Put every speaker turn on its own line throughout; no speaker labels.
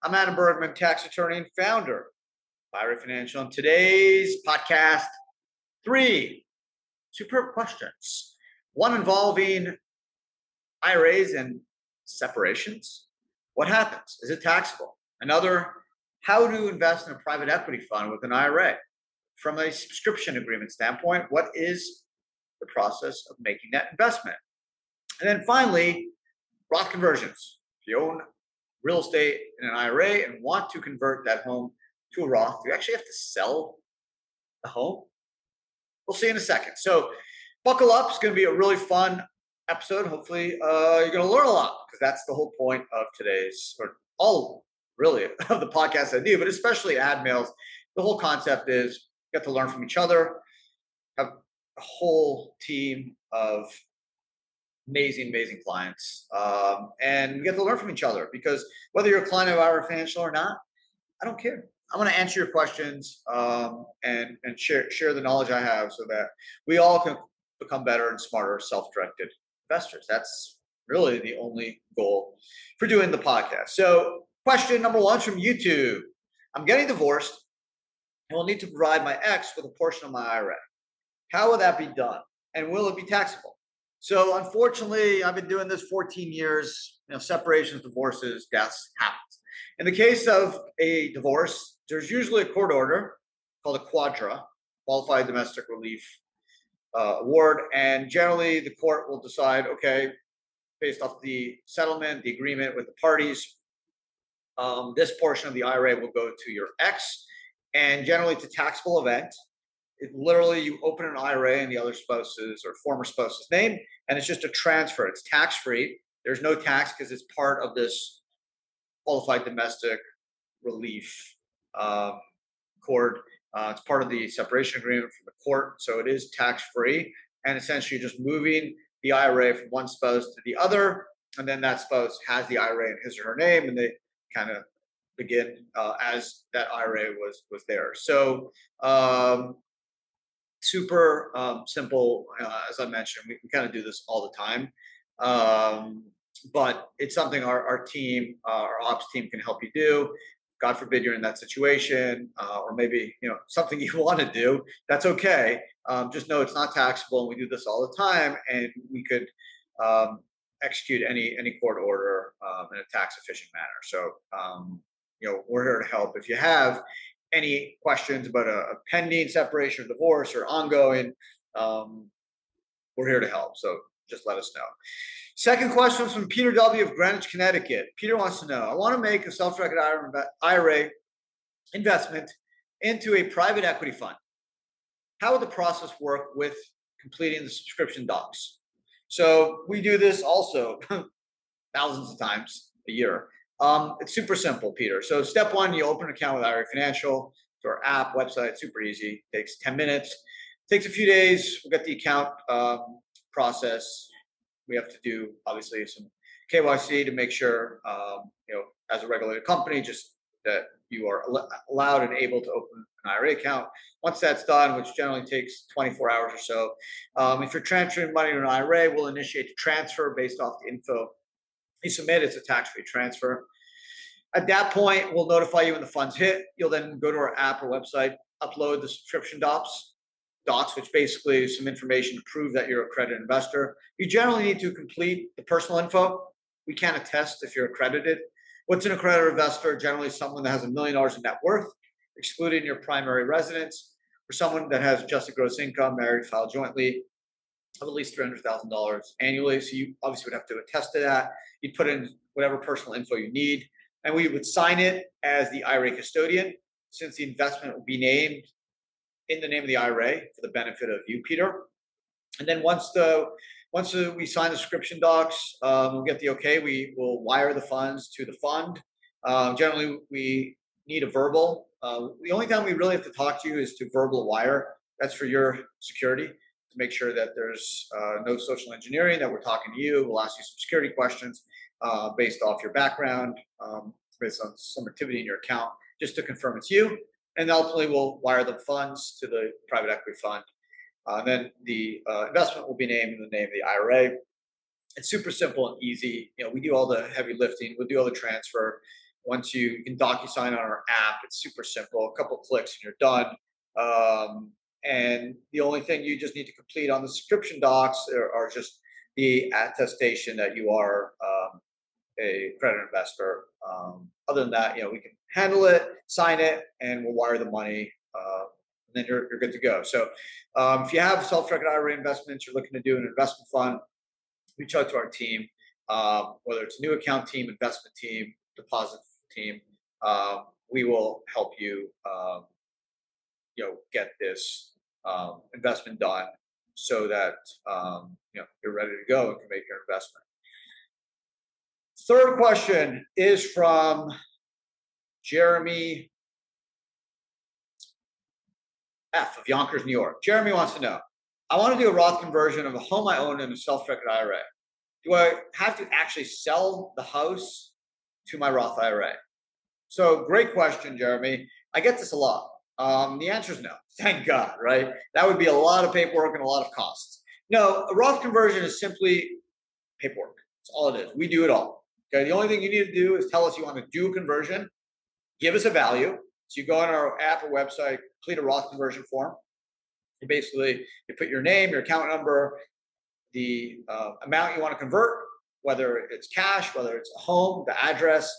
I'm Adam Bergman, tax attorney and founder of Financial. And today's podcast, three superb questions. One involving IRAs and separations. What happens? Is it taxable? Another, how to invest in a private equity fund with an IRA. From a subscription agreement standpoint, what is the process of making that investment? And then finally, Roth conversions. If you own real estate in an IRA and want to convert that home to a Roth, you actually have to sell the home. We'll see in a second. So, buckle up. It's going to be a really fun episode. Hopefully, uh, you're going to learn a lot because that's the whole point of today's, or all really of the podcast I do, but especially ad mails. The whole concept is you get to learn from each other, have a whole team of amazing, amazing clients, um, and we get to learn from each other. Because whether you're a client of our Financial or not, I don't care. I'm going to answer your questions um, and and share share the knowledge I have, so that we all can become better and smarter, self-directed investors. That's really the only goal for doing the podcast. So, question number one from YouTube: I'm getting divorced and will need to provide my ex with a portion of my IRA. How will that be done? And will it be taxable? So unfortunately, I've been doing this 14 years. You know, separations, divorces, deaths happen. In the case of a divorce, there's usually a court order called a QDRO, Qualified Domestic Relief uh, Award, and generally the court will decide, okay, based off the settlement, the agreement with the parties, um, this portion of the IRA will go to your ex, and generally it's a taxable event it literally you open an IRA in the other spouse's or former spouse's name, and it's just a transfer. It's tax free. There's no tax because it's part of this qualified domestic relief um, court. Uh, it's part of the separation agreement from the court, so it is tax free. And essentially, just moving the IRA from one spouse to the other, and then that spouse has the IRA in his or her name, and they kind of begin uh, as that IRA was was there. So um, super um, simple. Uh, as I mentioned, we, we kind of do this all the time. Um, but it's something our, our team, uh, our ops team can help you do. God forbid you're in that situation, uh, or maybe you know something you want to do. That's okay. Um, just know it's not taxable, and we do this all the time, and we could um, execute any any court order um, in a tax efficient manner. So um, you know we're here to help. If you have any questions about a, a pending separation or divorce or ongoing, um, we're here to help. So just let us know. Second question is from Peter W. of Greenwich, Connecticut. Peter wants to know I want to make a self directed IRA investment into a private equity fund. How would the process work with completing the subscription docs? So we do this also thousands of times a year. Um, it's super simple, Peter. So step one, you open an account with IRA Financial through our app, website, super easy. Takes 10 minutes. Takes a few days. We'll get the account um, process. We have to do obviously some KYC to make sure, um, you know, as a regulated company, just that you are allowed and able to open an IRA account. Once that's done, which generally takes 24 hours or so, um, if you're transferring money to an IRA, we'll initiate the transfer based off the info you submit, it's a tax-free transfer. At that point, we'll notify you when the funds hit. You'll then go to our app or website, upload the subscription docs, docs, which basically is some information to prove that you're accredited investor. You generally need to complete the personal info. We can't attest if you're accredited. What's an accredited investor? Generally, someone that has a million dollars in net worth, excluding your primary residence, or someone that has adjusted gross income, married, filed jointly, of at least $300,000 annually. So you obviously would have to attest to that. You'd put in whatever personal info you need, and we would sign it as the IRA custodian since the investment will be named in the name of the IRA for the benefit of you, Peter. And then once the once we sign the subscription docs, um, we'll get the okay. We will wire the funds to the fund. Um, generally, we need a verbal, uh, the only time we really have to talk to you is to verbal wire. That's for your security to make sure that there's uh, no social engineering, that we're talking to you. We'll ask you some security questions uh, based off your background, um, based on some activity in your account, just to confirm it's you. And ultimately, we'll wire the funds to the private equity fund. Uh, then the uh, investment will be named in the name of the IRA. It's super simple and easy. You know, we do all the heavy lifting. We'll do all the transfer. Once you, can DocuSign on our app, it's super simple. A couple clicks and you're done. Um, and the only thing you just need to complete on the subscription docs are, are just the attestation that you are um, accredited investor. Um, other than that, you know, we can handle it, sign it, and we'll wire the money. Uh, and then you're, you're good to go. So, um, if you have self-directed IRA investments, you're looking to do an investment fund, reach out to our team, um, whether it's new account team, investment team, deposit team. Uh, we will help you, um, get this um, investment done so that um, you know you're ready to go and can make your investment. Third question is from Jeremy F of Yonkers, New York. Jeremy wants to know I want to do a Roth conversion of a home I own in a self directed IRA. Do I have to actually sell the house to my Roth IRA? So, great question, Jeremy. I get this a lot. Um, the answer is no. Thank God, right? That would be a lot of paperwork and a lot of costs. No, a Roth conversion is simply paperwork. That's all it is. We do it all. Okay. The only thing you need to do is tell us you want to do a conversion, give us a value. So you go on our app or website, complete a Roth conversion form. You basically you put your name, your account number, the uh, amount you want to convert, whether it's cash, whether it's a home, the address,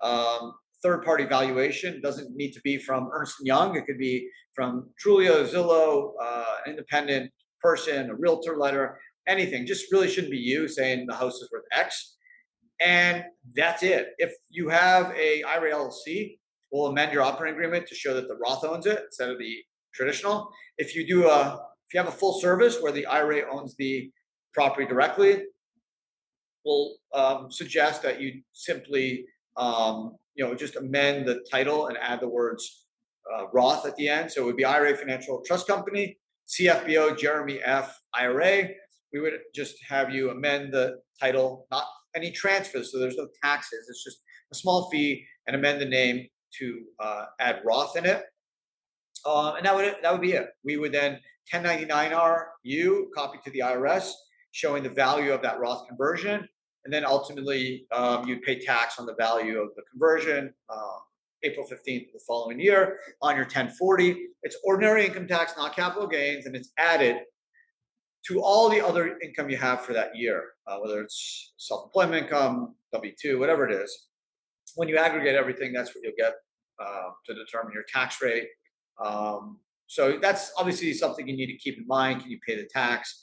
um, third party valuation. It doesn't need to be from Ernst Young. It could be from Trulia, Zillow, uh, independent person, a realtor letter, anything. Just really shouldn't be you saying the house is worth X. And that's it. If you have a IRA LLC, we'll amend your operating agreement to show that the Roth owns it instead of the traditional. If you do a, if you have a full service where the IRA owns the property directly, we'll um, suggest that you simply um, you know, just amend the title and add the words uh, Roth at the end. So it would be IRA Financial Trust Company, CFBO Jeremy F. IRA. We would just have you amend the title, not any transfers. So there's no taxes. It's just a small fee and amend the name to uh, add Roth in it. Uh, and that would that would be it. We would then 1099R you copy to the IRS showing the value of that Roth conversion and then ultimately um, you'd pay tax on the value of the conversion uh, April 15th of the following year on your 1040. It's ordinary income tax, not capital gains, and it's added to all the other income you have for that year, uh, whether it's self-employment income, W-2, whatever it is. When you aggregate everything, that's what you'll get uh, to determine your tax rate. Um, so that's obviously something you need to keep in mind. Can you pay the tax?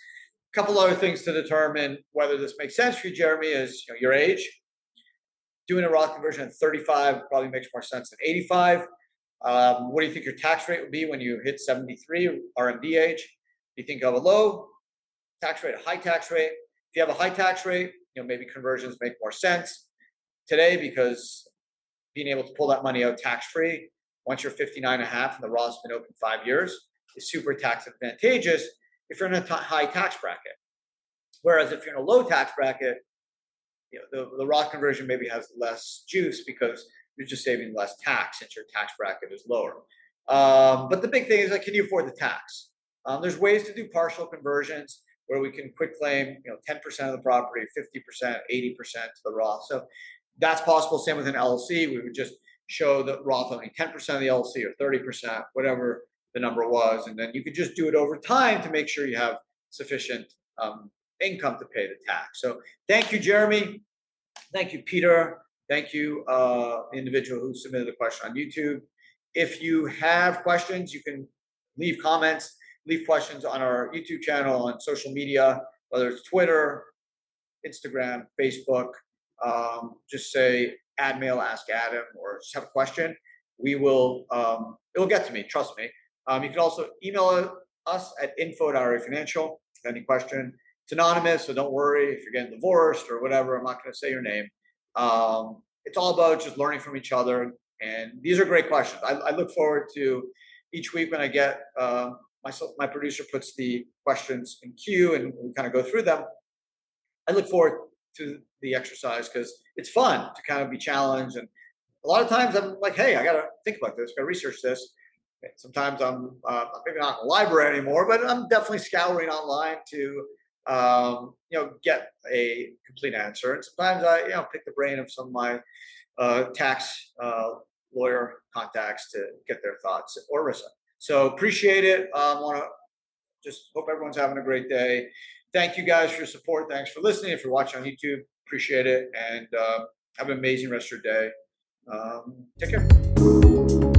Couple other things to determine whether this makes sense for you, Jeremy, is you know, your age. Doing a Roth conversion at 35 probably makes more sense than 85. Um, what do you think your tax rate would be when you hit 73 RMD age? Do you think of a low tax rate, a high tax rate? If you have a high tax rate, you know maybe conversions make more sense today because being able to pull that money out tax free once you're 59 and a half and the Roth's been open five years is super tax advantageous if you're in a t- high tax bracket. Whereas if you're in a low tax bracket, you know, the, the Roth conversion maybe has less juice because you're just saving less tax since your tax bracket is lower. Um, but the big thing is like, can you afford the tax? Um, there's ways to do partial conversions where we can quitclaim, you know, 10% of the property, 50%, 80% to the Roth. So that's possible. Same with an LLC. We would just show the Roth owning 10% of the LLC or 30%, whatever the number was. And then you could just do it over time to make sure you have sufficient um, income to pay the tax. So thank you, Jeremy. Thank you, Peter. Thank you, uh, the individual who submitted the question on YouTube. If you have questions, you can leave comments, leave questions on our YouTube channel, on social media, whether it's Twitter, Instagram, Facebook. Um, just say add mail, ask Adam, or just have a question. We will, um, it'll get to me, trust me. Um, you can also email us at info Financial. Any question? It's anonymous, so don't worry if you're getting divorced or whatever. I'm not going to say your name. Um, it's all about just learning from each other, And these are great questions. I, I look forward to each week when I get uh, myself, my producer puts the questions in queue and we kind of go through them. I look forward to the exercise because it's fun to kind of be challenged. And a lot of times I'm like, hey, I got to think about this, got to research this. Sometimes I'm uh, maybe not in the library anymore, but I'm definitely scouring online to um, you know get a complete answer. And sometimes I you know pick the brain of some of my uh, tax uh, lawyer contacts to get their thoughts or ERISA. So appreciate it. I um, want to just hope everyone's having a great day. Thank you guys for your support. Thanks for listening. If you're watching on YouTube, appreciate it. And uh, have an amazing rest of your day. Um, take care.